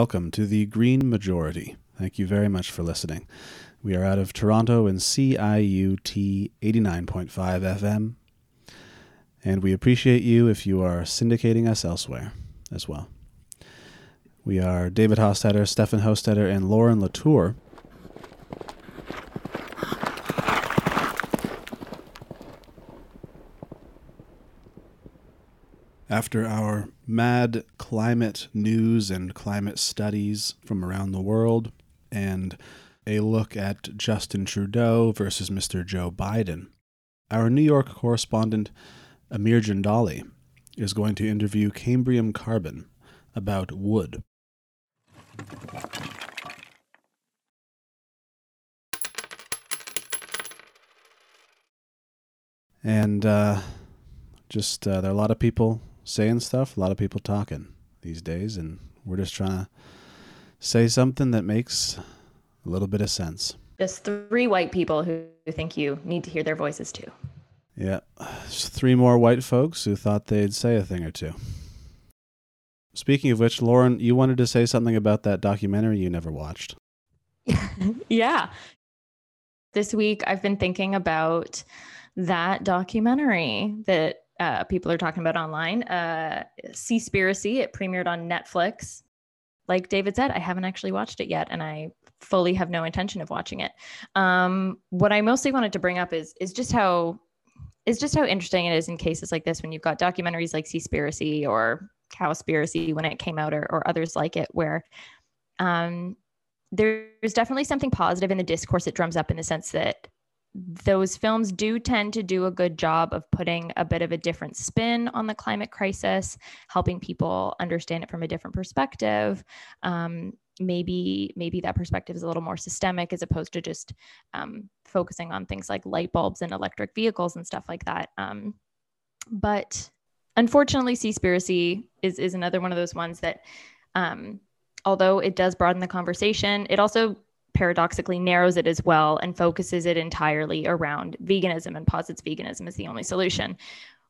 And welcome to the Green Majority. Thank you very much for listening. We are out of Toronto in CIUT 89.5 FM, and we appreciate you if you are syndicating us elsewhere as well. We are David Hostetter, Stefan Hostetter, and Lauren Latour. After our mad climate news and climate studies from around the world, and a look at Justin Trudeau versus Mr. Joe Biden, our New York correspondent Amir Jindali is going to interview Cambium Carbon about wood. And uh, just uh, there are a lot of people saying stuff, a lot of people talking these days, and we're just trying to say something that makes a little bit of sense. Just three white people who think you need to hear their voices too. Yeah, three more white folks who thought they'd say a thing or two. Speaking of which, Lauren, you wanted to say something about that documentary you never watched. yeah. This week, I've been thinking about that documentary that uh, people are talking about online. Uh, Seaspiracy. It premiered on Netflix. Like David said, I haven't actually watched it yet, and I fully have no intention of watching it. Um, what I mostly wanted to bring up is is just how is just how interesting it is in cases like this when you've got documentaries like Seaspiracy or Cowspiracy when it came out, or, or others like it, where um, there's definitely something positive in the discourse it drums up in the sense that those films do tend to do a good job of putting a bit of a different spin on the climate crisis, helping people understand it from a different perspective. Um, maybe maybe that perspective is a little more systemic as opposed to just um, focusing on things like light bulbs and electric vehicles and stuff like that. Um, but unfortunately, Seaspiracy is is another one of those ones that, um, although it does broaden the conversation, it also paradoxically narrows it as well and focuses it entirely around veganism and posits veganism as the only solution,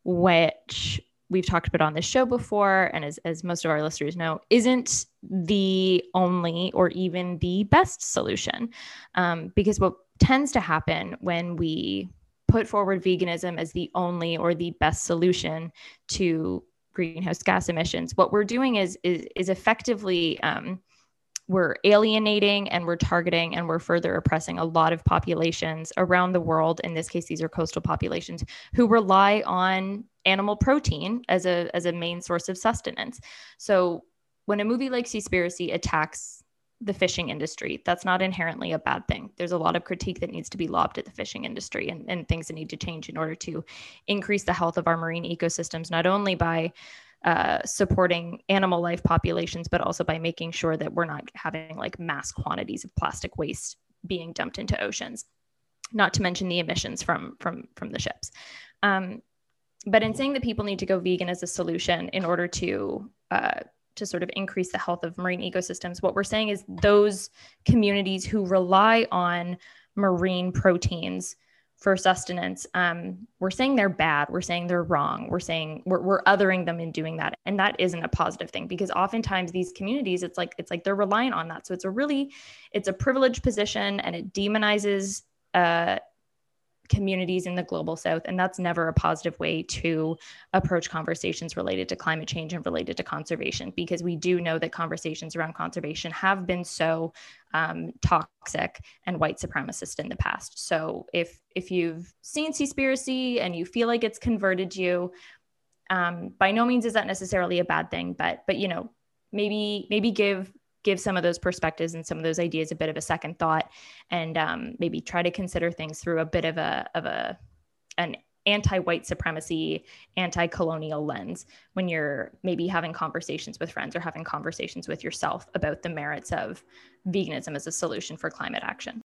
which we've talked about on this show before, and as, as most of our listeners know, isn't the only or even the best solution. Um, because what tends to happen when we put forward veganism as the only or the best solution to greenhouse gas emissions, what we're doing is is, is effectively um, we're alienating and we're targeting and we're further oppressing a lot of populations around the world. In this case these are coastal populations who rely on animal protein as a as a main source of sustenance. So when a movie like seaspiracy attacks the fishing industry that's not inherently a bad thing. There's a lot of critique that needs to be lobbed at the fishing industry and, and things that need to change in order to increase the health of our marine ecosystems not only by uh, supporting animal life populations, but also by making sure that we're not having like mass quantities of plastic waste being dumped into oceans. Not to mention the emissions from from from the ships. Um, but in saying that people need to go vegan as a solution in order to uh, to sort of increase the health of marine ecosystems, what we're saying is those communities who rely on marine proteins for sustenance um, we're saying they're bad we're saying they're wrong we're saying we're, we're othering them in doing that. And that isn't a positive thing because oftentimes these communities it's like it's like they're reliant on that. So it's a really it's a privileged position and it demonizes uh, communities in the global south and that's never a positive way to approach conversations related to climate change and related to conservation because we do know that conversations around conservation have been so um, toxic and white supremacist in the past. So if if you've seen seaspiracy and you feel like it's converted you um, by no means is that necessarily a bad thing but but you know maybe maybe give give some of those perspectives and some of those ideas a bit of a second thought and um, maybe try to consider things through a bit of a of a an anti-white supremacy anti-colonial lens when you're maybe having conversations with friends or having conversations with yourself about the merits of veganism as a solution for climate action.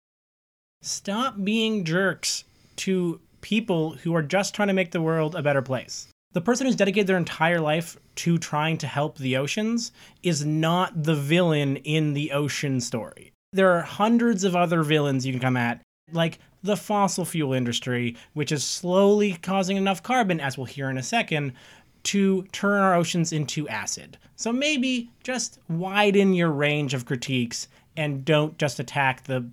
Stop being jerks to people who are just trying to make the world a better place the person who's dedicated their entire life to trying to help the oceans is not the villain in the ocean story. There are hundreds of other villains you can come at, like the fossil fuel industry, which is slowly causing enough carbon, as we'll hear in a second, to turn our oceans into acid. So maybe just widen your range of critiques and don't just attack the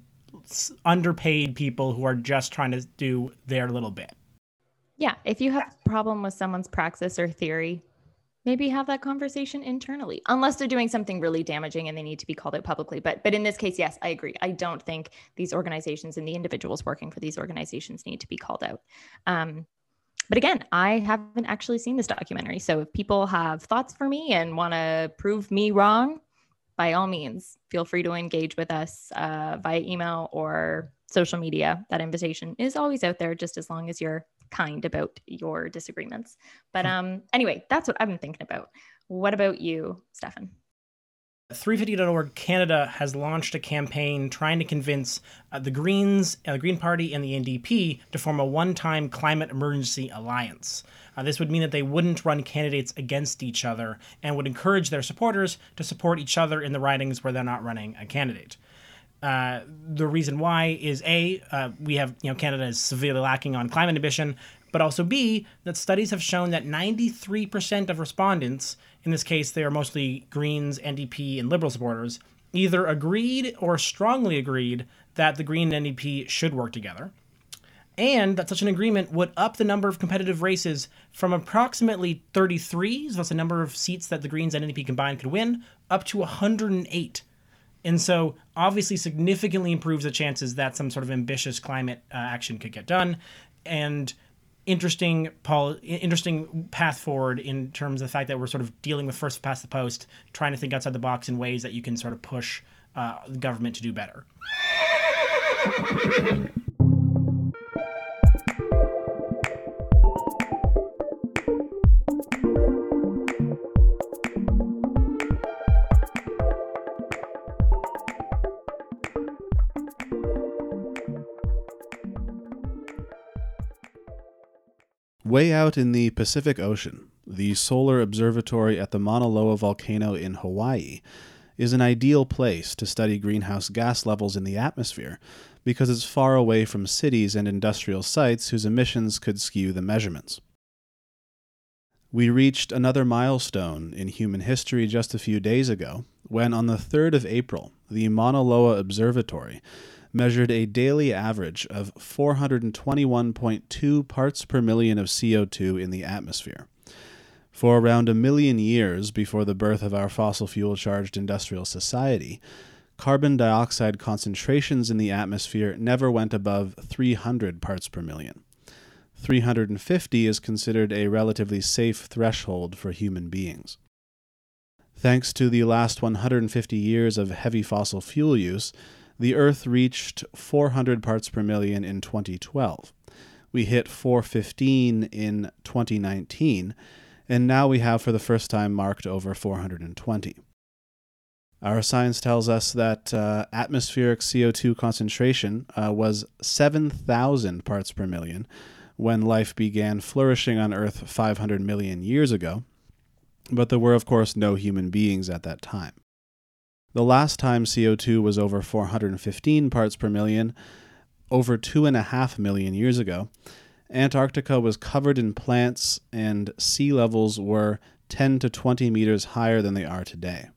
underpaid people who are just trying to do their little bit. Yeah, if you have a problem with someone's praxis or theory, maybe have that conversation internally unless they're doing something really damaging and they need to be called out publicly. But but in this case yes i agree. I don't think these organizations and the individuals working for these organizations need to be called out. Um, but again i haven't actually seen this documentary. So if people have thoughts for me and want to prove me wrong by all means feel free to engage with us uh, via email or social media. That invitation is always out there just as long as you're kind about your disagreements. But hmm. um, anyway, that's what I've been thinking about. What about you, Stefan? 350.org Canada has launched a campaign trying to convince uh, the Greens, uh, the Green Party, and the NDP to form a one time climate emergency alliance. Uh, this would mean that they wouldn't run candidates against each other and would encourage their supporters to support each other in the ridings where they're not running a candidate. Uh, the reason why is a uh, we have you know Canada is severely lacking on climate ambition, but also b that studies have shown that 93% of respondents, in this case they are mostly Greens, NDP, and Liberal supporters, either agreed or strongly agreed that the Green and NDP should work together, and that such an agreement would up the number of competitive races from approximately 33, so that's the number of seats that the Greens and NDP combined could win, up to 108 and so, obviously, significantly improves the chances that some sort of ambitious climate uh, action could get done. And interesting, interesting path forward in terms of the fact that we're sort of dealing with first past the post, trying to think outside the box in ways that you can sort of push uh, the government to do better. Way out in the Pacific Ocean, the Solar Observatory at the Mauna Loa volcano in Hawaii is an ideal place to study greenhouse gas levels in the atmosphere because it's far away from cities and industrial sites whose emissions could skew the measurements. We reached another milestone in human history just a few days ago when, on the 3rd of April, the Mauna Loa Observatory measured a daily average of 421.2 parts per million of CO2 in the atmosphere. For around a million years before the birth of our fossil fuel charged industrial society, carbon dioxide concentrations in the atmosphere never went above 300 parts per million. 350 is considered a relatively safe threshold for human beings. Thanks to the last 150 years of heavy fossil fuel use, the Earth reached 400 parts per million in 2012. We hit 415 in 2019, and now we have for the first time marked over 420. Our science tells us that uh, atmospheric CO2 concentration uh, was 7,000 parts per million when life began flourishing on Earth 500 million years ago, but there were, of course, no human beings at that time. The last time CO2 was over 415 parts per million, over two and a half million years ago, Antarctica was covered in plants and sea levels were 10 to 20 meters higher than they are today.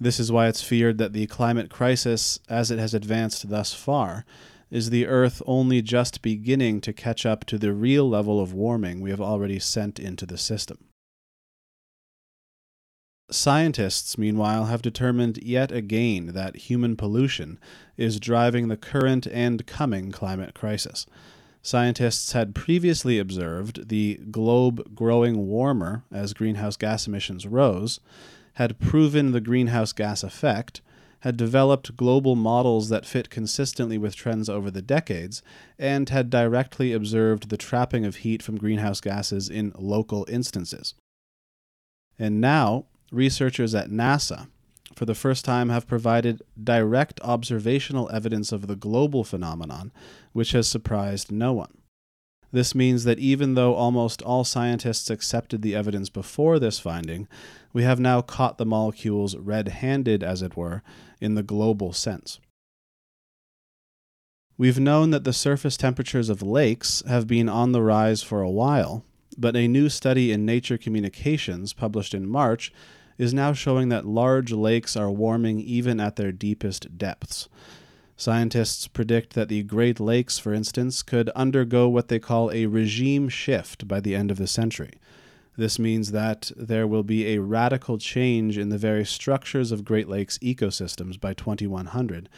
This is why it's feared that the climate crisis, as it has advanced thus far, is the Earth only just beginning to catch up to the real level of warming we have already sent into the system. Scientists, meanwhile, have determined yet again that human pollution is driving the current and coming climate crisis. Scientists had previously observed the globe growing warmer as greenhouse gas emissions rose, had proven the greenhouse gas effect, had developed global models that fit consistently with trends over the decades, and had directly observed the trapping of heat from greenhouse gases in local instances. And now, researchers at NASA, for the first time, have provided direct observational evidence of the global phenomenon, which has surprised no one. This means that even though almost all scientists accepted the evidence before this finding, we have now caught the molecules red handed, as it were, in the global sense. We've known that the surface temperatures of lakes have been on the rise for a while, but a new study in Nature Communications published in March is now showing that large lakes are warming even at their deepest depths. Scientists predict that the Great Lakes, for instance, could undergo what they call a regime shift by the end of the century. This means that there will be a radical change in the very structures of Great Lakes ecosystems by 2100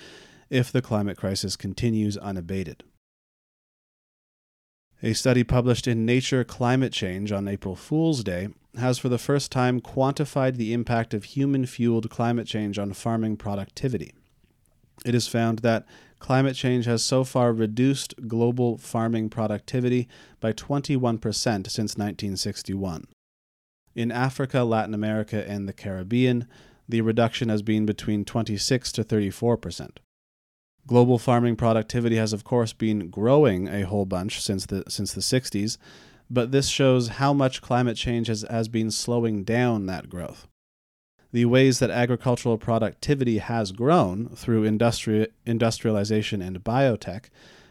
if the climate crisis continues unabated. A study published in Nature Climate Change on April Fool's Day has for the first time quantified the impact of human fueled climate change on farming productivity. It is found that climate change has so far reduced global farming productivity by 21% since 1961. In Africa, Latin America, and the Caribbean, the reduction has been between 26 to 34 percent. Global farming productivity has, of course, been growing a whole bunch since the since the 60s, but this shows how much climate change has, has been slowing down that growth. The ways that agricultural productivity has grown through industri- industrialization and biotech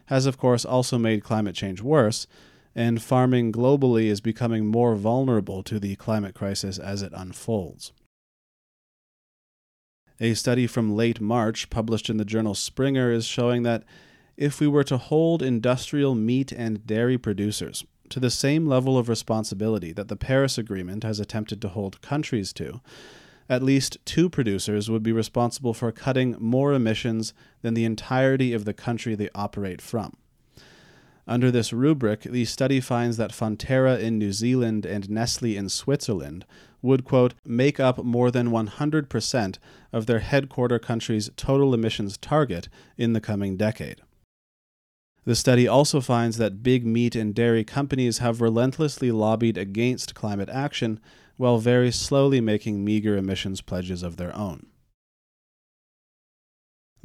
has, of course, also made climate change worse, and farming globally is becoming more vulnerable to the climate crisis as it unfolds. A study from late March, published in the journal Springer, is showing that if we were to hold industrial meat and dairy producers to the same level of responsibility that the Paris Agreement has attempted to hold countries to, at least two producers would be responsible for cutting more emissions than the entirety of the country they operate from. Under this rubric, the study finds that Fonterra in New Zealand and Nestle in Switzerland would, quote, make up more than 100% of their headquarter country's total emissions target in the coming decade. The study also finds that big meat and dairy companies have relentlessly lobbied against climate action while very slowly making meager emissions pledges of their own.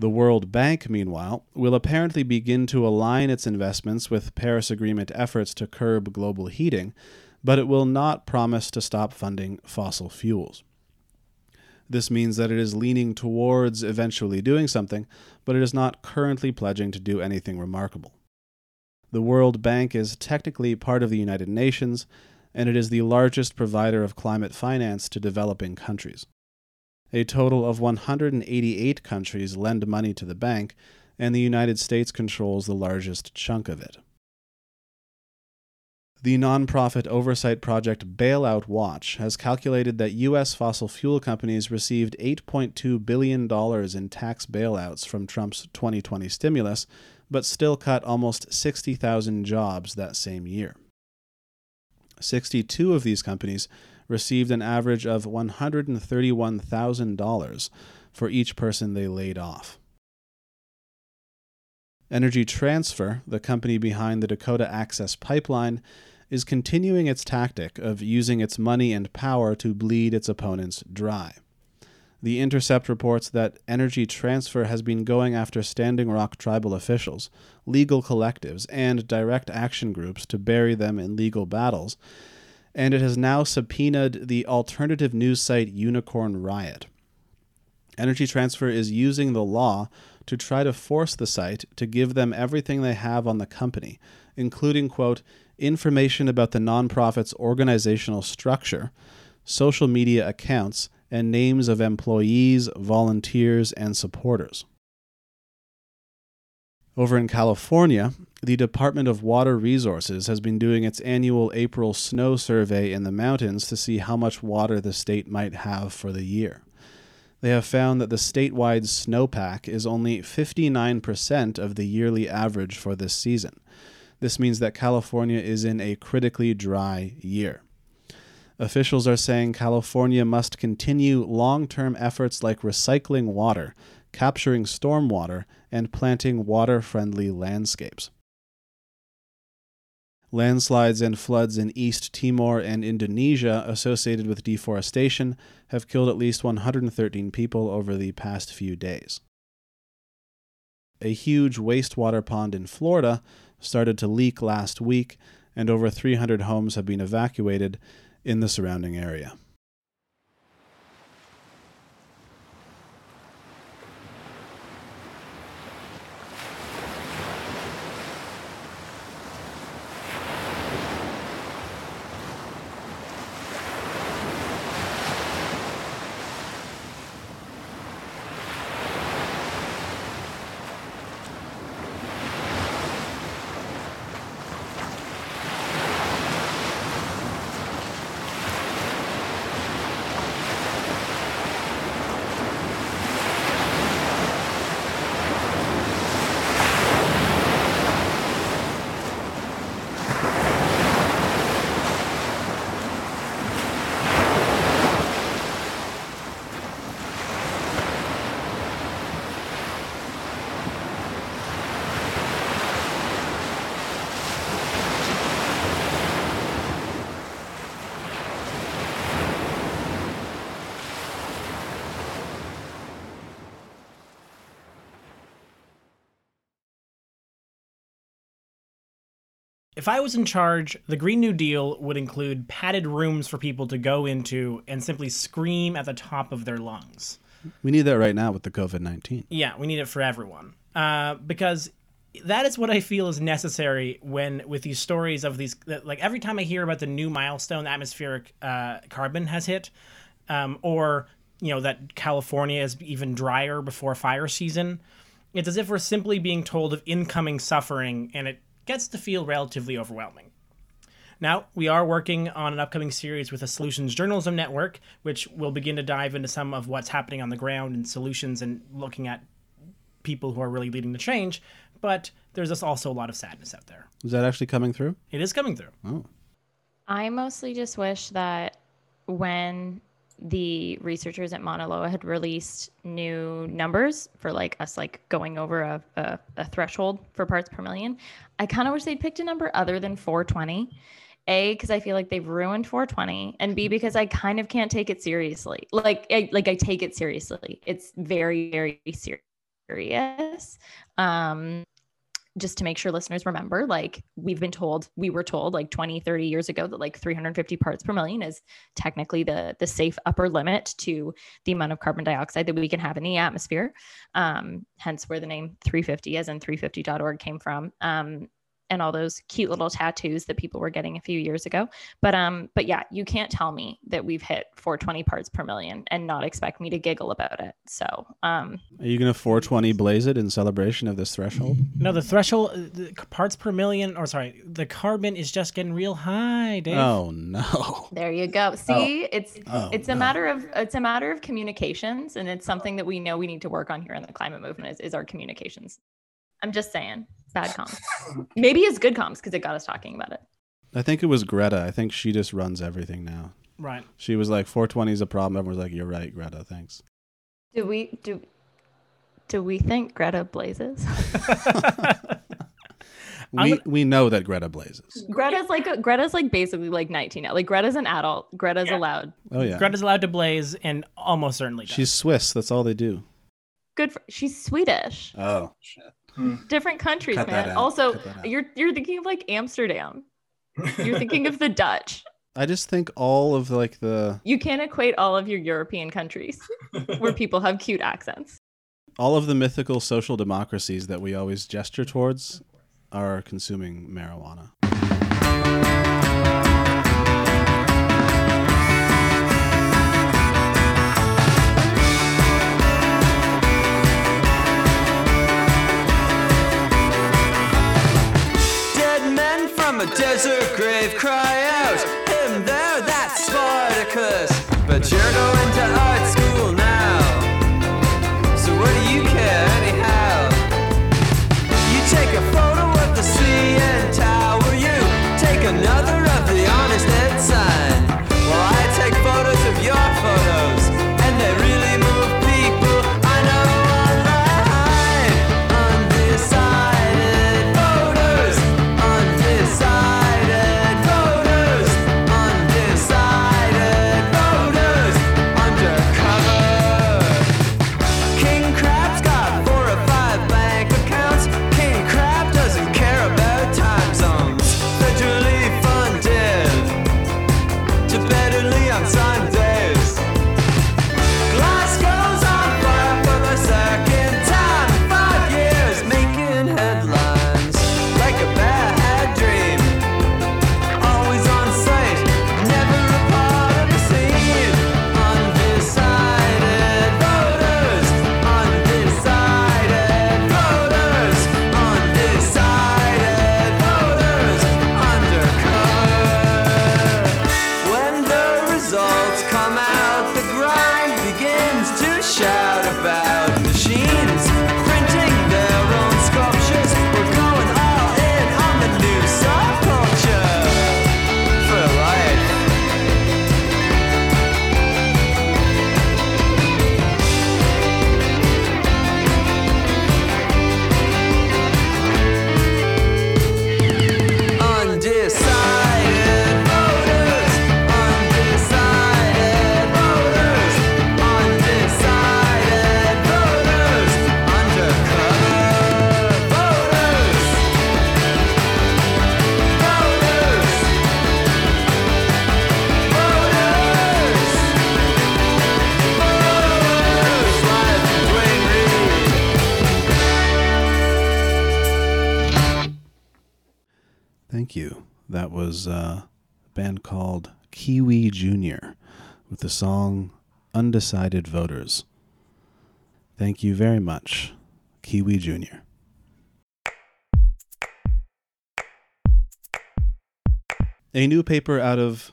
The World Bank, meanwhile, will apparently begin to align its investments with Paris Agreement efforts to curb global heating, but it will not promise to stop funding fossil fuels. This means that it is leaning towards eventually doing something, but it is not currently pledging to do anything remarkable. The World Bank is technically part of the United Nations, and it is the largest provider of climate finance to developing countries. A total of 188 countries lend money to the bank, and the United States controls the largest chunk of it. The nonprofit oversight project Bailout Watch has calculated that U.S. fossil fuel companies received $8.2 billion in tax bailouts from Trump's 2020 stimulus, but still cut almost 60,000 jobs that same year. 62 of these companies received an average of $131,000 for each person they laid off. Energy Transfer, the company behind the Dakota Access Pipeline, is continuing its tactic of using its money and power to bleed its opponents dry. The Intercept reports that Energy Transfer has been going after Standing Rock tribal officials, legal collectives, and direct action groups to bury them in legal battles, and it has now subpoenaed the alternative news site Unicorn Riot. Energy Transfer is using the law to try to force the site to give them everything they have on the company, including, quote, information about the nonprofit's organizational structure, social media accounts, and names of employees, volunteers, and supporters. Over in California, the Department of Water Resources has been doing its annual April snow survey in the mountains to see how much water the state might have for the year. They have found that the statewide snowpack is only 59% of the yearly average for this season. This means that California is in a critically dry year. Officials are saying California must continue long term efforts like recycling water, capturing stormwater, and planting water friendly landscapes. Landslides and floods in East Timor and Indonesia associated with deforestation have killed at least 113 people over the past few days. A huge wastewater pond in Florida started to leak last week, and over 300 homes have been evacuated in the surrounding area. If I was in charge, the Green New Deal would include padded rooms for people to go into and simply scream at the top of their lungs. We need that right now with the COVID 19. Yeah, we need it for everyone. Uh, because that is what I feel is necessary when with these stories of these like every time I hear about the new milestone atmospheric uh, carbon has hit, um, or you know that California is even drier before fire season, it's as if we're simply being told of incoming suffering, and it gets to feel relatively overwhelming. Now, we are working on an upcoming series with the Solutions Journalism Network, which will begin to dive into some of what's happening on the ground and solutions and looking at people who are really leading the change. But there's just also a lot of sadness out there. Is that actually coming through? It is coming through. Oh. I mostly just wish that when the researchers at Mauna Loa had released new numbers for like us like going over a, a, a threshold for parts per million. I kind of wish they'd picked a number other than 420. A, because I feel like they've ruined 420, and B, because I kind of can't take it seriously. Like, I, like I take it seriously. It's very, very serious. Um, just to make sure listeners remember like we've been told we were told like 20 30 years ago that like 350 parts per million is technically the the safe upper limit to the amount of carbon dioxide that we can have in the atmosphere. Um, hence where the name 350 as in 350.org came from. Um, and all those cute little tattoos that people were getting a few years ago. But um, but yeah, you can't tell me that we've hit 420 parts per million and not expect me to giggle about it. So um, are you gonna 420 blaze it in celebration of this threshold? No, the threshold the parts per million, or sorry, the carbon is just getting real high, Dave. Oh no. There you go. See, oh. it's oh, it's a no. matter of it's a matter of communications, and it's something that we know we need to work on here in the climate movement is, is our communications. I'm just saying bad comms. Maybe it's good comms because it got us talking about it. I think it was Greta. I think she just runs everything now. Right. She was like, 420 is a problem. Everyone was like, you're right, Greta. Thanks. Do we do? Do we think Greta blazes? we we know that Greta blazes. Greta's like a, Greta's like basically like 19 now. Like Greta's an adult. Greta's yeah. allowed. Oh yeah. Greta's allowed to blaze and almost certainly does. She's Swiss. That's all they do. Good for she's Swedish. Oh shit. Hmm. Different countries, Cut man. Also, you're you're thinking of like Amsterdam. You're thinking of the Dutch. I just think all of like the You can't equate all of your European countries where people have cute accents. All of the mythical social democracies that we always gesture towards are consuming marijuana. A desert grave cry out, Him there, that's Spartacus. But you're going to art with the song Undecided Voters. Thank you very much, Kiwi Jr. A new paper out of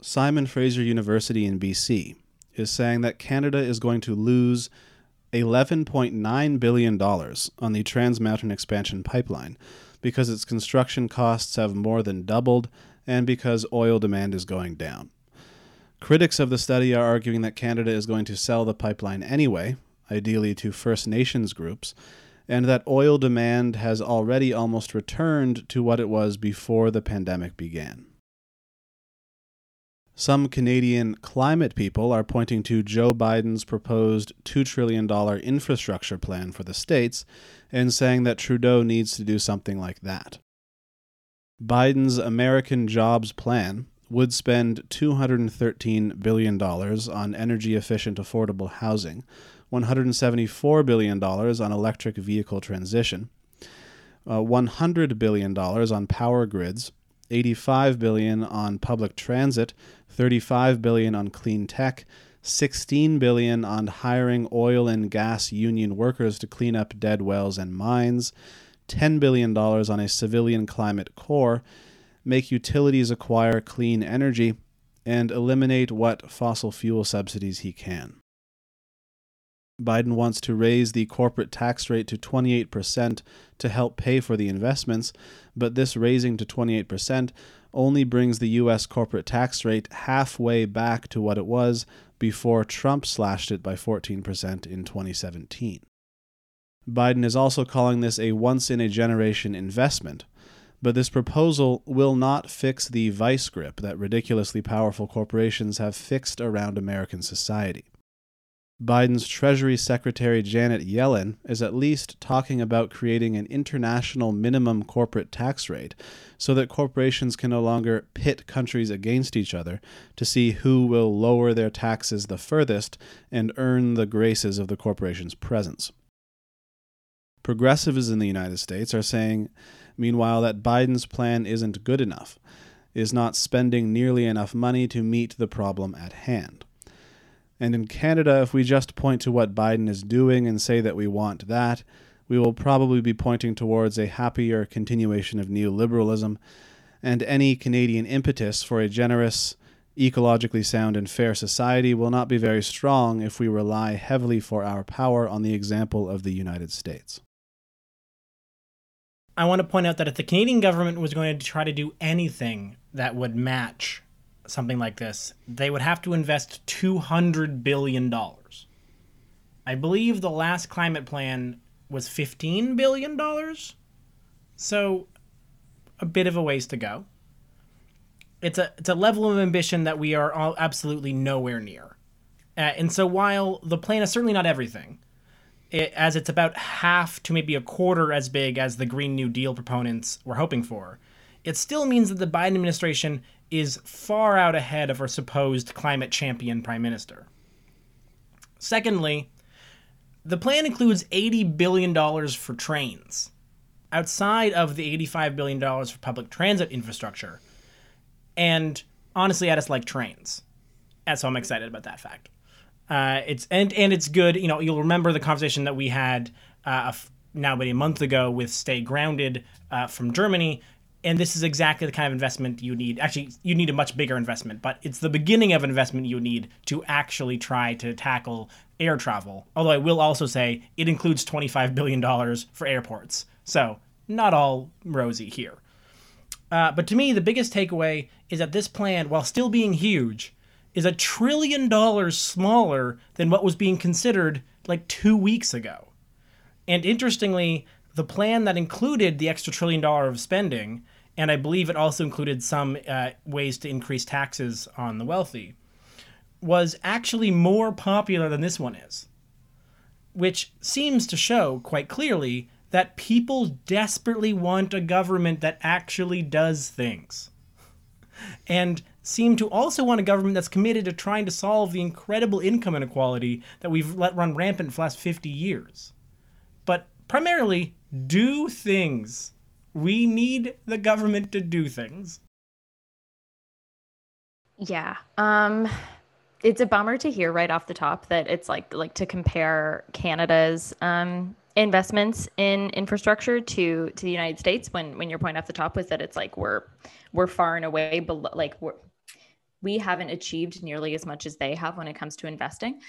Simon Fraser University in BC is saying that Canada is going to lose $11.9 billion on the Trans Mountain Expansion Pipeline because its construction costs have more than doubled and because oil demand is going down. Critics of the study are arguing that Canada is going to sell the pipeline anyway, ideally to First Nations groups, and that oil demand has already almost returned to what it was before the pandemic began. Some Canadian climate people are pointing to Joe Biden's proposed $2 trillion infrastructure plan for the states and saying that Trudeau needs to do something like that. Biden's American Jobs Plan would spend $213 billion on energy efficient affordable housing, $174 billion on electric vehicle transition, uh, $100 billion on power grids, 85 billion on public transit, 35 billion on clean tech, 16 billion on hiring oil and gas union workers to clean up dead wells and mines, 10 billion dollars on a civilian climate corps, make utilities acquire clean energy, and eliminate what fossil fuel subsidies he can. Biden wants to raise the corporate tax rate to 28% to help pay for the investments, but this raising to 28% only brings the U.S. corporate tax rate halfway back to what it was before Trump slashed it by 14% in 2017. Biden is also calling this a once in a generation investment, but this proposal will not fix the vice grip that ridiculously powerful corporations have fixed around American society. Biden's Treasury Secretary Janet Yellen is at least talking about creating an international minimum corporate tax rate so that corporations can no longer pit countries against each other to see who will lower their taxes the furthest and earn the graces of the corporation's presence. Progressives in the United States are saying, meanwhile, that Biden's plan isn't good enough, is not spending nearly enough money to meet the problem at hand. And in Canada, if we just point to what Biden is doing and say that we want that, we will probably be pointing towards a happier continuation of neoliberalism, and any Canadian impetus for a generous, ecologically sound, and fair society will not be very strong if we rely heavily for our power on the example of the United States. I want to point out that if the Canadian government was going to try to do anything that would match something like this, they would have to invest $200 billion. I believe the last climate plan was $15 billion. So, a bit of a ways to go. It's a, it's a level of ambition that we are all absolutely nowhere near. Uh, and so, while the plan is certainly not everything, it, as it's about half to maybe a quarter as big as the Green New Deal proponents were hoping for, it still means that the Biden administration is far out ahead of our supposed climate champion prime minister. Secondly, the plan includes $80 billion for trains, outside of the $85 billion for public transit infrastructure. And honestly, I just like trains. And so I'm excited about that fact. Uh, it's and and it's good. You know, you'll remember the conversation that we had uh, now about a month ago with Stay Grounded uh, from Germany, and this is exactly the kind of investment you need. Actually, you need a much bigger investment, but it's the beginning of investment you need to actually try to tackle air travel. Although I will also say it includes $25 billion for airports. So, not all rosy here. Uh, but to me, the biggest takeaway is that this plan, while still being huge, is a trillion dollars smaller than what was being considered like two weeks ago. And interestingly, the plan that included the extra trillion dollar of spending, and I believe it also included some uh, ways to increase taxes on the wealthy, was actually more popular than this one is. Which seems to show quite clearly that people desperately want a government that actually does things. And seem to also want a government that's committed to trying to solve the incredible income inequality that we've let run rampant for the last 50 years. But primarily, do things. We need the government to do things. Yeah. Um it's a bummer to hear right off the top that it's like like to compare Canada's um investments in infrastructure to to the United States when when your point off the top was that it's like we're we're far and away below like we're we haven't achieved nearly as much as they have when it comes to investing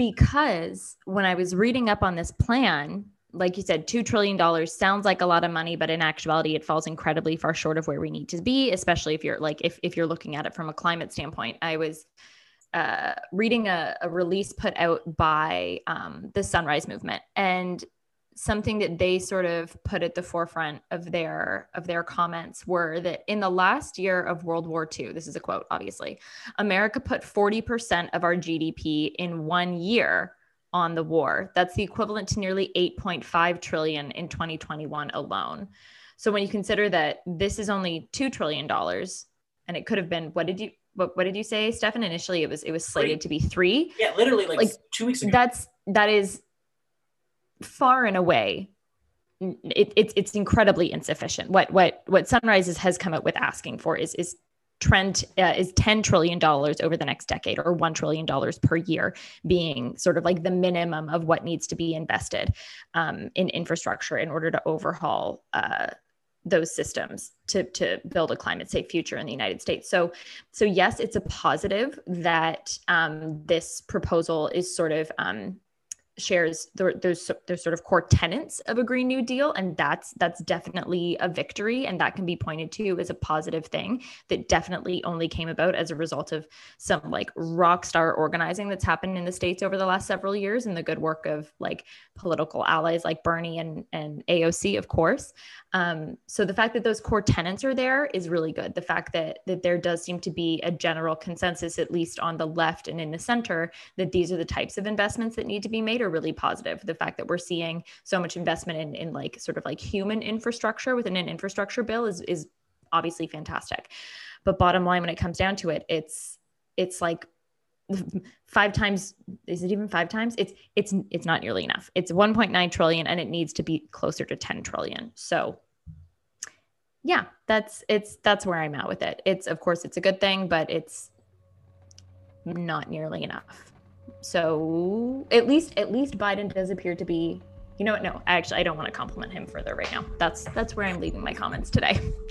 because when I was reading up on this plan, like you said, $2 trillion sounds like a lot of money, but in actuality, it falls incredibly far short of where we need to be, especially if you're like, if, if you're looking at it from a climate standpoint. I was uh, reading a, a, release put out by um, the Sunrise Movement, and something that they sort of put at the forefront of their of their comments were that in the last year of World War II, this is a quote, obviously, America put 40% of our GDP in one year on the war. That's the equivalent to nearly 8.5 trillion in 2021 alone. So when you consider that this is only 2 trillion dollars and it could have been what did you what, what did you say Stefan initially it was it was slated three. to be 3 yeah literally like, like 2 weeks ago that's that is far and away it, it's it's incredibly insufficient what what what sunrises has come up with asking for is is trend uh, is 10 trillion dollars over the next decade or 1 trillion dollars per year being sort of like the minimum of what needs to be invested um, in infrastructure in order to overhaul uh, those systems to to build a climate safe future in the United States. So so yes, it's a positive that um, this proposal is sort of um, shares those those sort of core tenets of a green new deal and that's that's definitely a victory and that can be pointed to as a positive thing that definitely only came about as a result of some like rock star organizing that's happened in the states over the last several years and the good work of like political allies like bernie and and aoc of course. Um, so the fact that those core tenets are there is really good. The fact that that there does seem to be a general consensus at least on the left and in the center that these are the types of investments that need to be made are really positive. The fact that we're seeing so much investment in, in like sort of like human infrastructure within an infrastructure bill is is obviously fantastic. But bottom line, when it comes down to it, it's it's like five times is it even five times it's it's it's not nearly enough it's 1.9 trillion and it needs to be closer to 10 trillion so yeah that's it's that's where i'm at with it it's of course it's a good thing but it's not nearly enough so at least at least Biden does appear to be you know what? No actually I don't want to compliment him further right now. That's that's where I'm leaving my comments today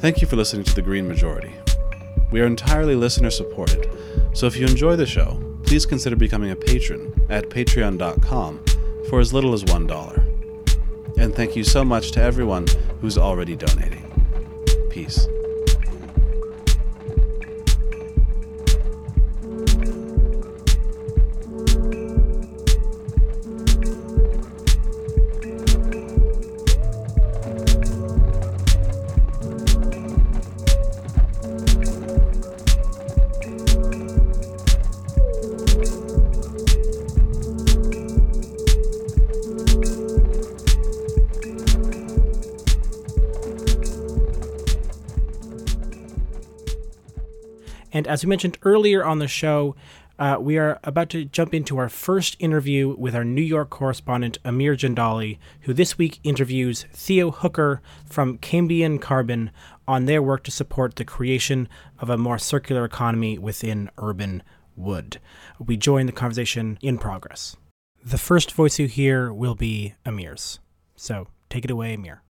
Thank you for listening to The Green Majority. We are entirely listener supported, so if you enjoy the show, please consider becoming a patron at patreon.com for as little as $1. And thank you so much to everyone who's already donating. Peace. As we mentioned earlier on the show, uh, we are about to jump into our first interview with our New York correspondent, Amir Jandali, who this week interviews Theo Hooker from Cambium Carbon on their work to support the creation of a more circular economy within urban wood. We join the conversation in progress. The first voice you hear will be Amir's. So take it away, Amir.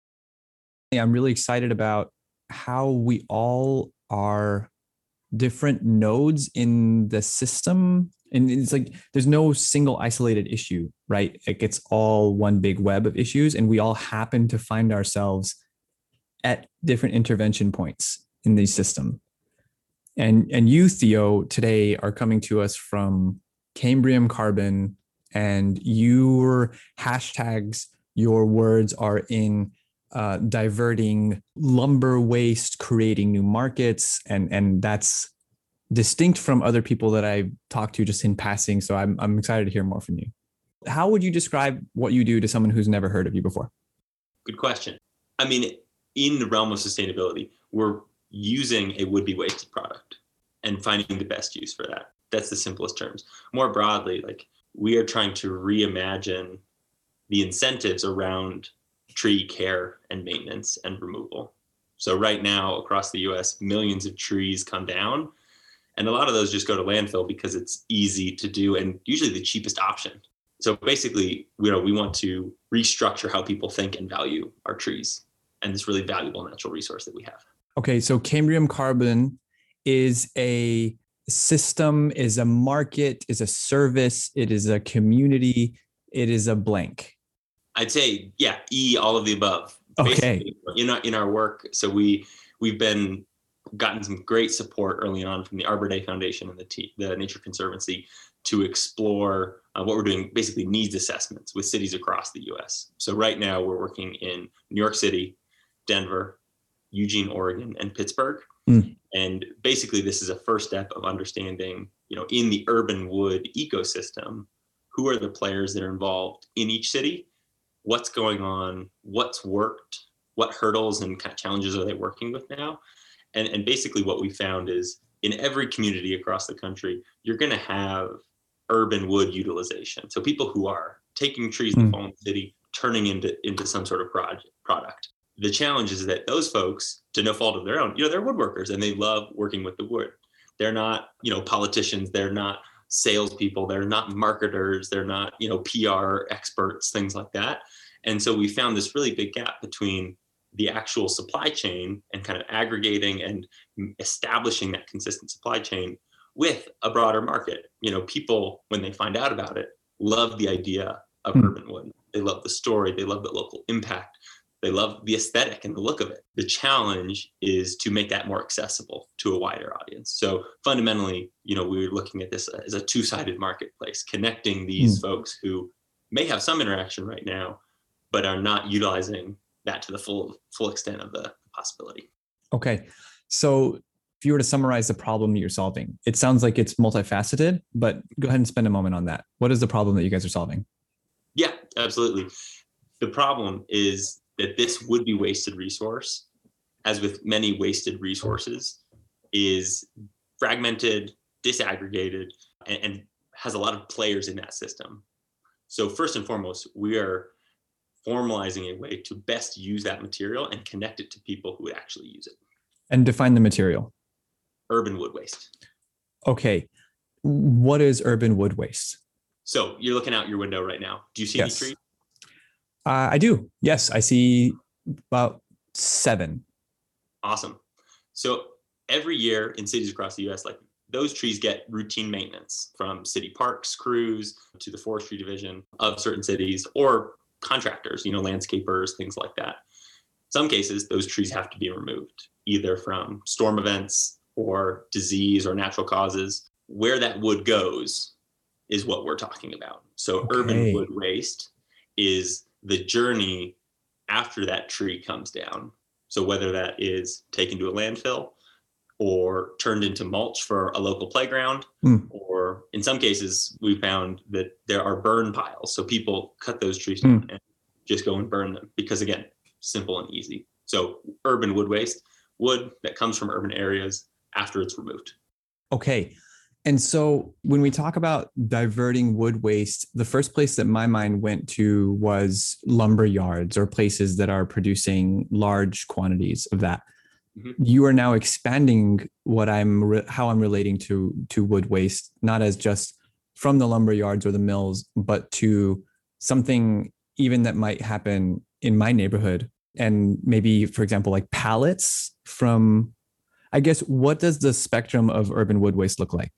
I'm really excited about how we all are different nodes in the system. And it's like there's no single isolated issue right? Like it's all one big web of issues and we all happen to find ourselves at different intervention points in the system. And and you theo today are coming to us from cambium carbon and your hashtags your words are in uh, diverting lumber waste, creating new markets, and and that's distinct from other people that I've talked to just in passing. So I'm I'm excited to hear more from you. How would you describe what you do to someone who's never heard of you before? Good question. I mean, in the realm of sustainability, we're using a would be wasted product and finding the best use for that. That's the simplest terms. More broadly, like we are trying to reimagine the incentives around tree care and maintenance and removal. So right now across the US, millions of trees come down and a lot of those just go to landfill because it's easy to do and usually the cheapest option. So basically, you know, we want to restructure how people think and value our trees and this really valuable natural resource that we have. Okay, so Cambium Carbon is a system, is a market, is a service, it is a community, it is a blank. I'd say, yeah, E, all of the above. Okay. Basically, in our in our work, so we we've been gotten some great support early on from the Arbor Day Foundation and the T, the Nature Conservancy to explore uh, what we're doing, basically needs assessments with cities across the U.S. So right now we're working in New York City, Denver, Eugene, Oregon, and Pittsburgh. Mm. And basically, this is a first step of understanding, you know, in the urban wood ecosystem, who are the players that are involved in each city, what's going on, what's worked, what hurdles and kind of challenges are they working with now, and and basically what we found is in every community across the country, you're going to have urban wood utilization. So people who are taking trees mm. in the fallen city, turning into into some sort of project product the challenge is that those folks, to no fault of their own, you know, they're woodworkers and they love working with the wood. They're not, you know, politicians. They're not salespeople. They're not marketers. They're not, you know, PR experts, things like that. And so we found this really big gap between the actual supply chain and kind of aggregating and establishing that consistent supply chain with a broader market. You know, people, when they find out about it, love the idea of mm. urban wood. They love the story. They love the local impact. They love the aesthetic and the look of it. The challenge is to make that more accessible to a wider audience. So fundamentally, you know, we are looking at this as a two-sided marketplace, connecting these mm. folks who may have some interaction right now, but are not utilizing that to the full full extent of the possibility. Okay. So if you were to summarize the problem you're solving, it sounds like it's multifaceted, but go ahead and spend a moment on that. What is the problem that you guys are solving? Yeah, absolutely. The problem is that this would be wasted resource, as with many wasted resources, is fragmented, disaggregated, and, and has a lot of players in that system. So first and foremost, we are formalizing a way to best use that material and connect it to people who would actually use it. And define the material. Urban wood waste. Okay. What is urban wood waste? So you're looking out your window right now. Do you see yes. any trees? Uh, I do. Yes, I see about seven. Awesome. So every year in cities across the U.S., like those trees get routine maintenance from city parks crews to the forestry division of certain cities or contractors, you know, landscapers, things like that. Some cases, those trees have to be removed either from storm events or disease or natural causes. Where that wood goes is what we're talking about. So, okay. urban wood waste is the journey after that tree comes down. So whether that is taken to a landfill or turned into mulch for a local playground, mm. or in some cases, we found that there are burn piles. So people cut those trees down mm. and just go and burn them because, again, simple and easy. So urban wood waste, wood that comes from urban areas after it's removed. Okay. And so when we talk about diverting wood waste, the first place that my mind went to was lumber yards or places that are producing large quantities of that. Mm-hmm. You are now expanding what I'm re- how I'm relating to to wood waste, not as just from the lumber yards or the mills, but to something even that might happen in my neighborhood and maybe for example like pallets from I guess what does the spectrum of urban wood waste look like?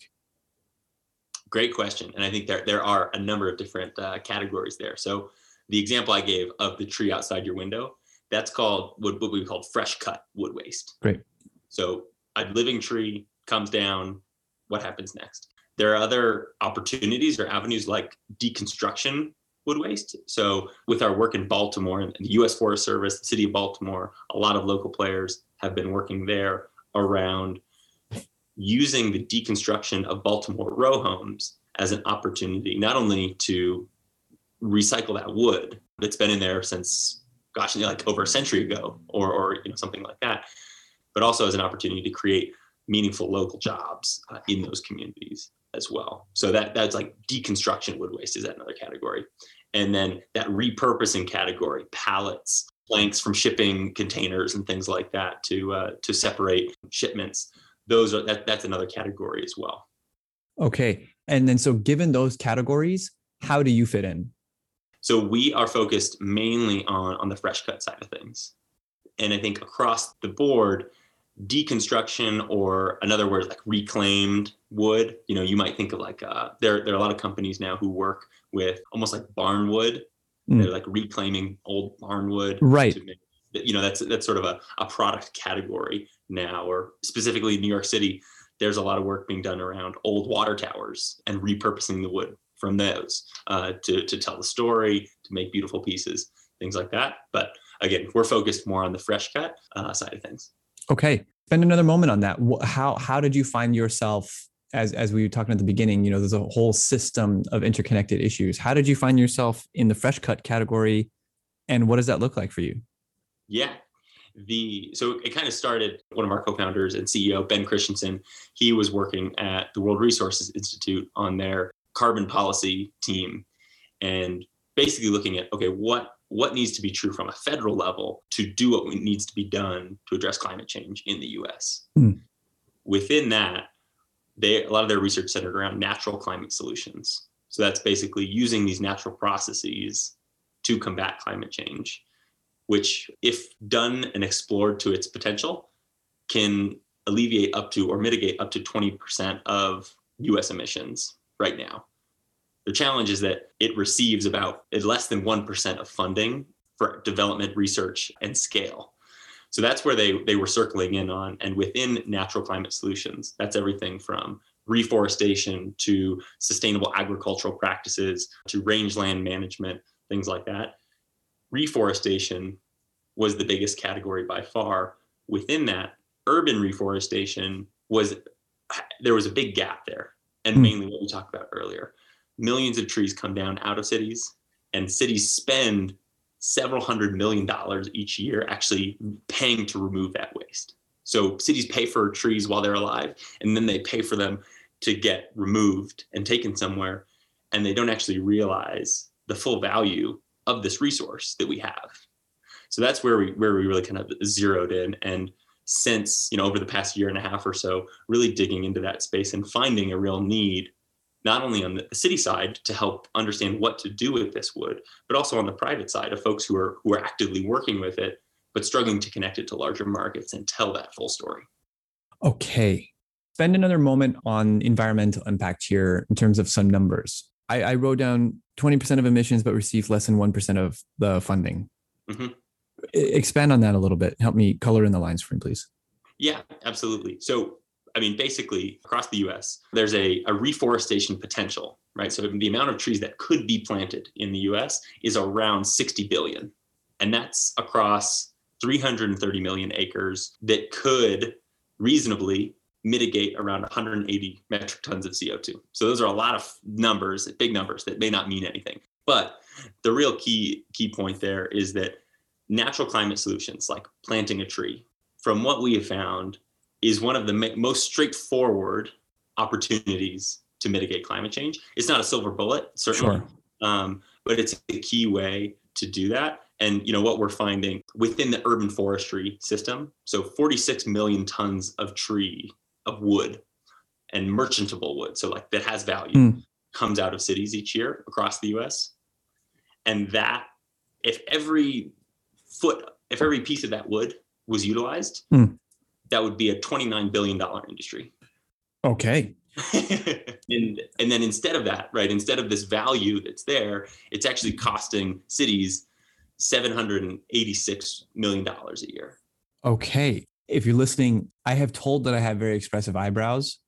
Great question. And I think there, there are a number of different uh, categories there. So the example I gave of the tree outside your window, that's called what, what we call fresh cut wood waste. Great. So a living tree comes down, what happens next? There are other opportunities or avenues like deconstruction wood waste. So with our work in Baltimore and the US Forest Service, the city of Baltimore, a lot of local players have been working there around using the deconstruction of Baltimore row homes as an opportunity, not only to recycle that wood that's been in there since, gosh, like over a century ago, or or you know something like that. But also as an opportunity to create meaningful local jobs uh, in those communities as well. So that that's like deconstruction wood waste is that another category, and then that repurposing category, pallets, planks from shipping containers and things like that to uh, to separate shipments. Those are that that's another category as well. Okay, and then so given those categories, how do you fit in? So we are focused mainly on on the fresh cut side of things, and I think across the board deconstruction or another word like reclaimed wood you know you might think of like uh, there there are a lot of companies now who work with almost like barn wood mm. they're like reclaiming old barn wood right make, you know that's that's sort of a, a product category now or specifically new york city there's a lot of work being done around old water towers and repurposing the wood from those uh, to, to tell the story to make beautiful pieces things like that but again we're focused more on the fresh cut uh, side of things Okay, spend another moment on that. How how did you find yourself as as we were talking at the beginning? You know, there's a whole system of interconnected issues. How did you find yourself in the fresh cut category, and what does that look like for you? Yeah, the so it kind of started one of our co-founders and ceo ben christensen he was working at the world resources institute on their carbon policy team and basically looking at okay what what needs to be true from a federal level to do what needs to be done to address climate change in the US. Mm. Within that, they a lot of their research centered around natural climate solutions. So that's basically using these natural processes to combat climate change, which, if done and explored to its potential, can alleviate up to or mitigate up to 20% of US emissions right now. The challenge is that it receives about less than 1% of funding for development, research, and scale. So that's where they, they were circling in on. And within natural climate solutions, that's everything from reforestation to sustainable agricultural practices to rangeland management, things like that. Reforestation was the biggest category by far. Within that, urban reforestation was there was a big gap there, and hmm. mainly what we talked about earlier millions of trees come down out of cities, and cities spend several hundred million dollars each year actually paying to remove that waste. So cities pay for trees while they're alive, and then they pay for them to get removed and taken somewhere, and they don't actually realize the full value of this resource that we have. So that's where we where we really kind of zeroed in and since you know over the past year and a half or so really digging into that space and finding a real need not only on the city side to help understand what to do with this wood, but also on the private side of folks who are who are actively working with it, but struggling to connect it to larger markets and tell that full story. Okay. Spend another moment on environmental impact here in terms of some numbers. I, I wrote down 20% of emissions, but received less than 1% of the funding. Mm-hmm. Expand on that a little bit. Help me color in the lines for me, please. Yeah, absolutely. So I mean, basically across the US, there's a, a reforestation potential, right? So the amount of trees that could be planted in the US is around 60 billion. And that's across 330 million acres that could reasonably mitigate around 180 metric tons of CO2. So those are a lot of numbers, big numbers that may not mean anything. But the real key key point there is that natural climate solutions like planting a tree, from what we have found, is one of the most straightforward opportunities to mitigate climate change. It's not a silver bullet, certainly, sure. um, but it's a key way to do that. And you know what we're finding within the urban forestry system. So 46 million tons of tree of wood and merchantable wood, so like that has value, mm. comes out of cities each year across the U.S. And that, if every foot, if every piece of that wood was utilized, mm that would be a $29 billion industry. Okay. and and then instead of that, right, instead of this value that's there, it's actually costing cities $786 million a year. Okay. If you're listening, I have told that I have very expressive eyebrows,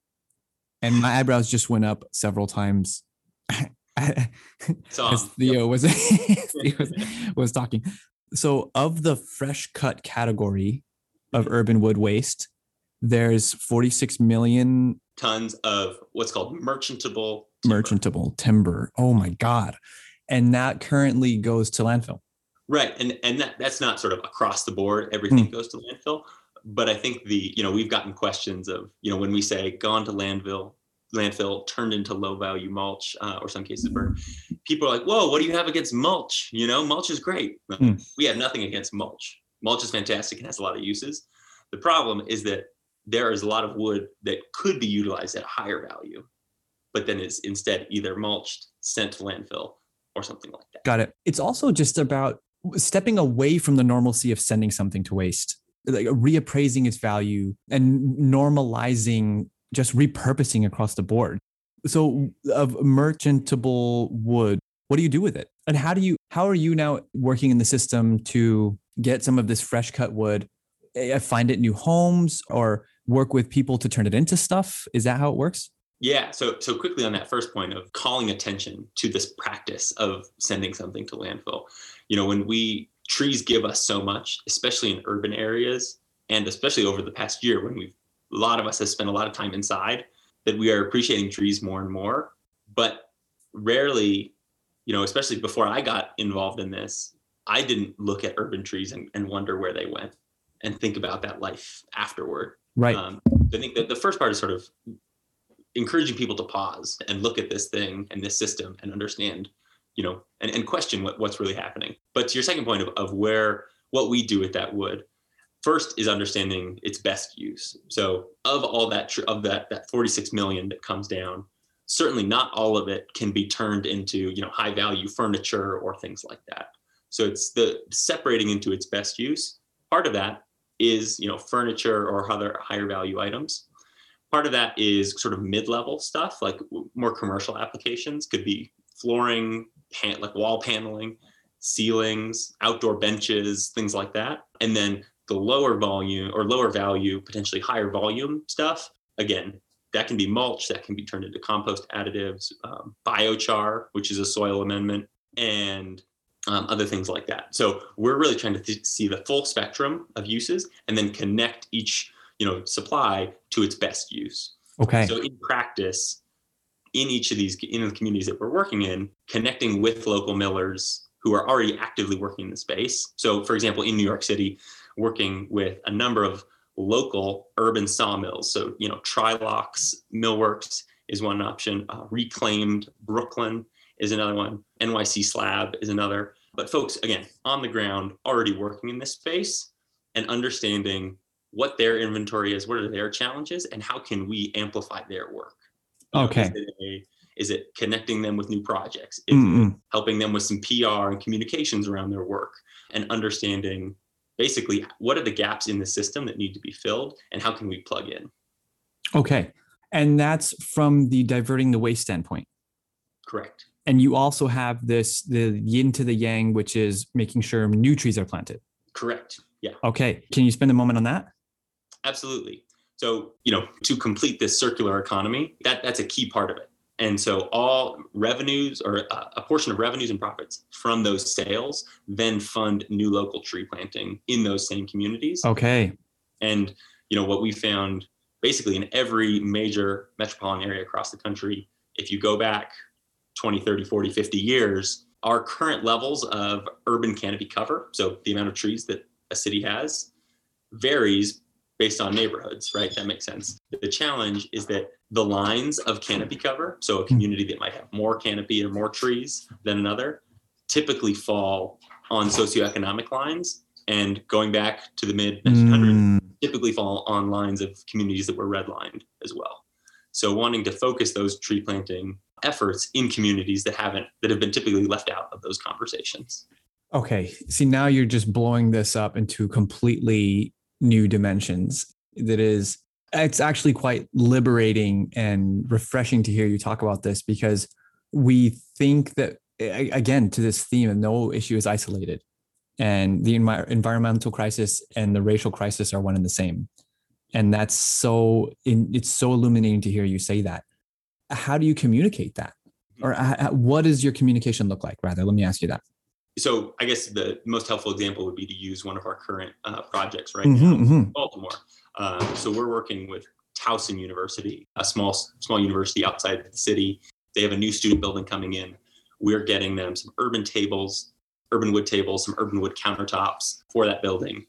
and my eyebrows just went up several times. so, Theo yep. was, Theo was was talking. So, of the fresh cut category, of urban wood waste. There's 46 million tons of what's called merchantable timber. merchantable timber. Oh my god. and that currently goes to landfill. Right, and and that, that's not sort of across the board. Everything mm. goes to landfill, but I think the you know we've gotten questions of you know when we say gone to landfill, landfill turned into low value mulch uh, or some cases burn. People are like, whoa, what do you have against mulch? You know, mulch is great. Mm. We have nothing against mulch. Mulch is fantastic and has a lot of uses. The problem is that there is a lot of wood that could be utilized at a higher value, but then is instead either mulched, sent to landfill, or something like that. Got it. It's also just about stepping away from the normalcy of sending something to waste, like reappraising its value and normalizing just repurposing across the board. So of merchantable wood, what do you do with it? And how do you how are you now working in the system to get some of this fresh cut wood, find it new homes or work with people to turn it into stuff? Is that how it works? Yeah. So so quickly on that first point of calling attention to this practice of sending something to landfill. You know, when we trees give us so much, especially in urban areas, and especially over the past year when we've a lot of us have spent a lot of time inside, that we are appreciating trees more and more. But rarely, you know, especially before I got involved in this, I didn't look at urban trees and, and wonder where they went and think about that life afterward. Right. Um, I think that the first part is sort of encouraging people to pause and look at this thing and this system and understand, you know, and, and question what, what's really happening. But to your second point of, of where what we do with that wood, first is understanding its best use. So of all that of that that 46 million that comes down, certainly not all of it can be turned into, you know, high value furniture or things like that. So it's the separating into its best use. Part of that is, you know, furniture or other higher value items. Part of that is sort of mid-level stuff, like more commercial applications, could be flooring, pan, like wall paneling, ceilings, outdoor benches, things like that. And then the lower volume or lower value, potentially higher volume stuff, again, that can be mulch, that can be turned into compost additives, um, biochar, which is a soil amendment, and um, other things like that. So we're really trying to th- see the full spectrum of uses and then connect each you know supply to its best use. Okay. So in practice, in each of these in the communities that we're working in, connecting with local millers who are already actively working in the space. So for example, in New York City, working with a number of local urban sawmills. So, you know, Tri-Lox Millworks is one option. Uh, Reclaimed Brooklyn is another one. NYC Slab is another. But folks, again, on the ground, already working in this space and understanding what their inventory is, what are their challenges, and how can we amplify their work. Okay. Is it, a, is it connecting them with new projects? Is it helping them with some PR and communications around their work and understanding basically what are the gaps in the system that need to be filled and how can we plug in? Okay and that's from the diverting the waste standpoint. Correct. And you also have this the yin to the yang which is making sure new trees are planted. Correct yeah. Okay can you spend a moment on that? Absolutely. So you know to complete this circular economy that that's a key part of it and so all revenues or uh, a portion of revenues and profits from those sales then fund new local tree planting in those same communities. Okay. And you know what we found basically in every major metropolitan area across the country, if you go back 20, 30, 40, 50 years, our current levels of urban canopy cover, so the amount of trees that a city has, varies based on neighborhoods, right? That makes sense. The challenge is that the lines of canopy cover, so a community that might have more canopy or more trees than another, typically fall on socioeconomic lines. And going back to the mid 1900s, mm. typically fall on lines of communities that were redlined as well. So wanting to focus those tree planting efforts in communities that haven't that have been typically left out of those conversations. Okay. See, now you're just blowing this up into completely new dimensions that is it's actually quite liberating and refreshing to hear you talk about this because we think that again to this theme of no issue is isolated and the environmental crisis and the racial crisis are one and the same. And that's so in, it's so illuminating to hear you say that. How do you communicate that? Hmm. Or uh, uh, what does your communication look like rather? Let me ask you that so I guess the most helpful example would be to use one of our current uh, projects right mm-hmm, now mm-hmm. Baltimore. Uh, so we're working with Towson University, a small small university outside the city. They have a new student building coming in. we're getting them some urban tables, urban wood tables, some urban wood countertops for that building.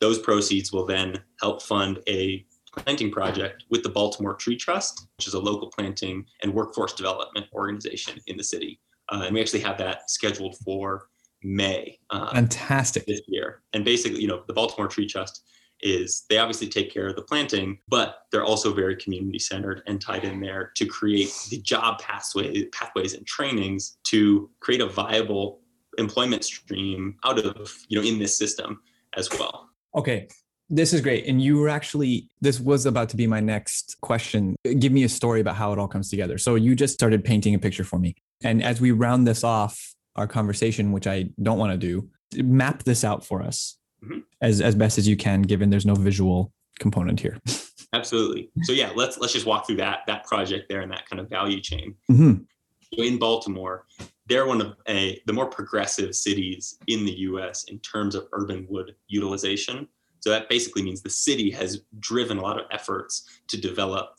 Those proceeds will then help fund a planting project with the Baltimore Tree Trust, which is a local planting and workforce development organization in the city. Uh, and we actually have that scheduled for May. Uh, Fantastic. This year. And basically, you know, the Baltimore Tree Trust is they obviously take care of the planting, but they're also very community centered and tied in there to create the job pathway, pathways and trainings to create a viable employment stream out of, you know, in this system as well. Okay. This is great. And you were actually, this was about to be my next question. Give me a story about how it all comes together. So you just started painting a picture for me. And as we round this off, our conversation, which I don't want to do, map this out for us mm-hmm. as as best as you can, given there's no visual component here. Absolutely. So yeah, let's let's just walk through that that project there and that kind of value chain. Mm-hmm. So in Baltimore, they're one of a the more progressive cities in the U.S. in terms of urban wood utilization. So that basically means the city has driven a lot of efforts to develop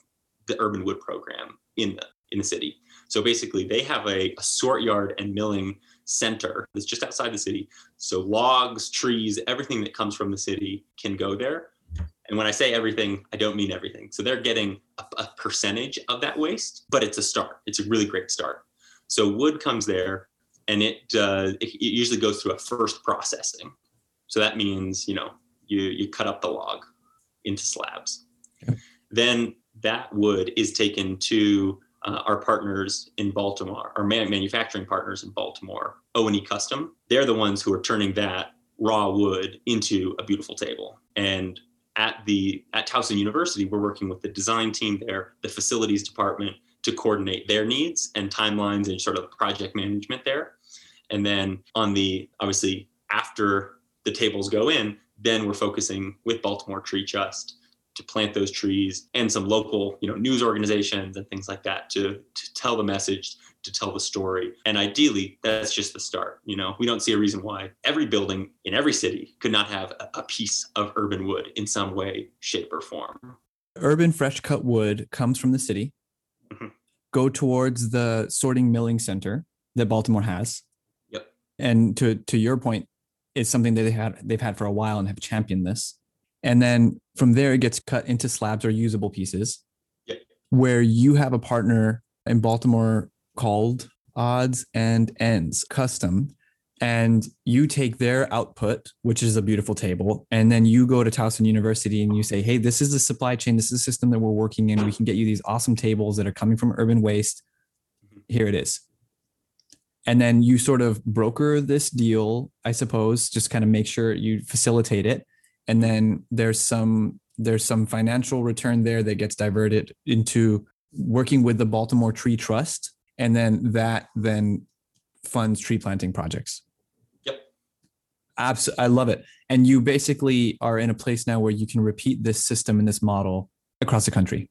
the urban wood program in the in the city. So basically, they have a, a sort yard and milling center that's just outside the city. So logs, trees, everything that comes from the city can go there. And when I say everything, I don't mean everything. So they're getting a, a, percentage of that waste, but it's a start. It's a really great start. So wood comes there, and it uh, it, it, usually goes through a first processing. So that means you know you you cut up the log into slabs. Okay. Then that wood is taken to uh, our partners in Baltimore, our man- manufacturing partners in Baltimore, O&E Custom, they're the ones who are turning that raw wood into a beautiful table. And at the at Towson University, we're working with the design team there, the facilities department to coordinate their needs and timelines and sort of project management there. And then on the obviously after the tables go in, then we're focusing with Baltimore Tree Trust to plant those trees and some local you know news organizations and things like that to to tell the message to tell the story. And ideally that's just the start you know? We don't see a reason why every building in every city could not have a, piece of urban wood in some way shape or form. Urban fresh cut wood comes from the city. Mm-hmm. go towards the sorting milling center that baltimore has. Yep. And to to your point it's something that they had they've had for a while and have championed this and then from there, it gets cut into slabs or usable pieces. Yep. Where you have a partner in Baltimore called Odds and Ends Custom, and you take their output, which is a beautiful table, and then you go to Towson University and you say, "Hey, this is the supply chain. This is the system that we're working in. We can get you these awesome tables that are coming from urban waste. Mm-hmm. Here it is." And then you sort of broker this deal, I suppose, just kind of make sure you facilitate it and then there's some there's some financial return there that gets diverted into working with the Baltimore Tree Trust, and then that then funds tree planting projects. Yep. Absolutely, I love it. And you basically are in a place now where you can repeat this system and this model across the country.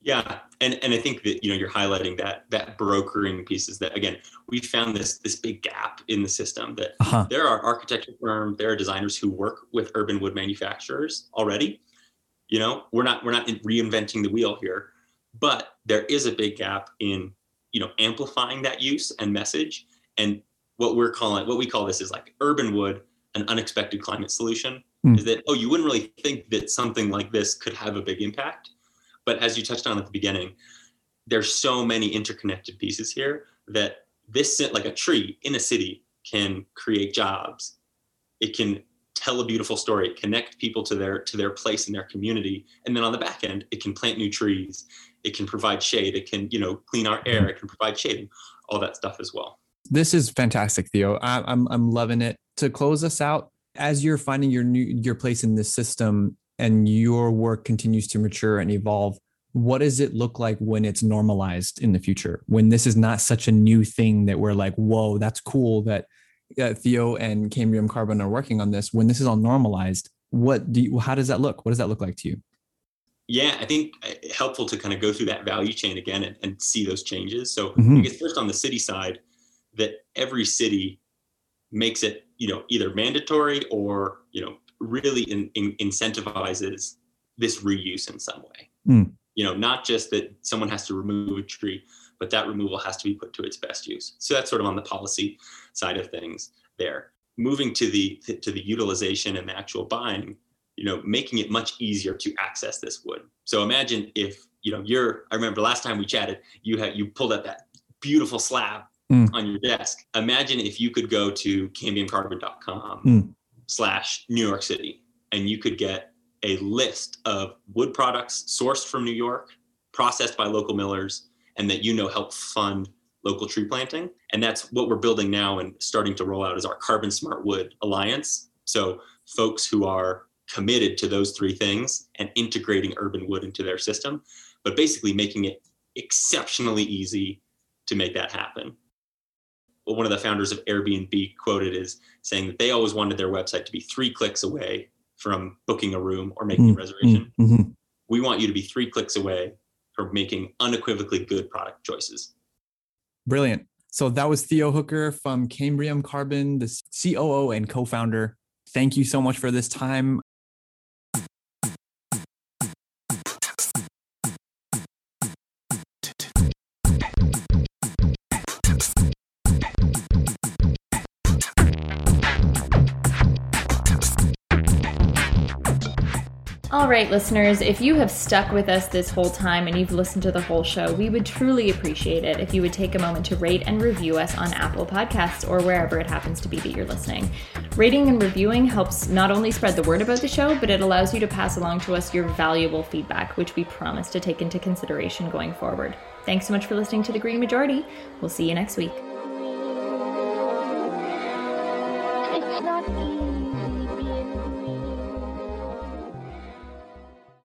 Yeah, and and I think that you know you're highlighting that that brokering pieces that again we found this this big gap in the system that uh-huh. there are architecture firms, there are designers who work with urban wood manufacturers already. You know, we're not we're not reinventing the wheel here, but there is a big gap in you know amplifying that use and message and what we're calling what we call this is like urban wood an unexpected climate solution mm. is that oh you wouldn't really think that something like this could have a big impact but as you touched on at the beginning, there's so many interconnected pieces here that this like a tree in a city can create jobs. It can tell a beautiful story, connect people to their to their place in their community, and then on the back end, it can plant new trees. It can provide shade. It can you know clean our air. It can provide shading, all that stuff as well. This is fantastic, Theo. I, I'm I'm loving it. To close us out, as you're finding your new your place in this system, and your work continues to mature and evolve, what does it look like when it's normalized in the future? When this is not such a new thing that we're like, whoa, that's cool that uh, Theo and Cambium Carbon are working on this. When this is all normalized, what do you, how does that look? What does that look like to you? Yeah, I think uh, helpful to kind of go through that value chain again and, and see those changes. So mm-hmm. I guess first on the city side, that every city makes it, you know, either mandatory or, you know, really in, in, incentivizes this reuse in some way. Mm. You know, not just that someone has to remove a tree, but that removal has to be put to its best use. So that's sort of on the policy side of things there. Moving to the to the utilization and the actual buying, you know, making it much easier to access this wood. So imagine if you know you're. I remember last time we chatted, you had you pulled up that beautiful slab mm. on your desk. Imagine if you could go to cambiumcarbon.com mm. Slash New York City and you could get a list of wood products sourced from New York, processed by local millers, and that you know help fund local tree planting. And that's what we're building now and starting to roll out is our Carbon Smart Wood Alliance. So folks who are committed to those three things and integrating urban wood into their system, but basically making it exceptionally easy to make that happen. One of the founders of Airbnb quoted is saying that they always wanted their website to be three clicks away from booking a room or making mm-hmm. a reservation. Mm-hmm. We want you to be three clicks away from making unequivocally good product choices. Brilliant. So that was Theo Hooker from Cambium Carbon, the COO and co founder. Thank you so much for this time. All right, listeners, if you have stuck with us this whole time and you've listened to the whole show, we would truly appreciate it if you would take a moment to rate and review us on Apple Podcasts or wherever it happens to be that you're listening. Rating and reviewing helps not only spread the word about the show, but it allows you to pass along to us your valuable feedback, which we promise to take into consideration going forward. Thanks so much for listening to The Green Majority. We'll see you next week.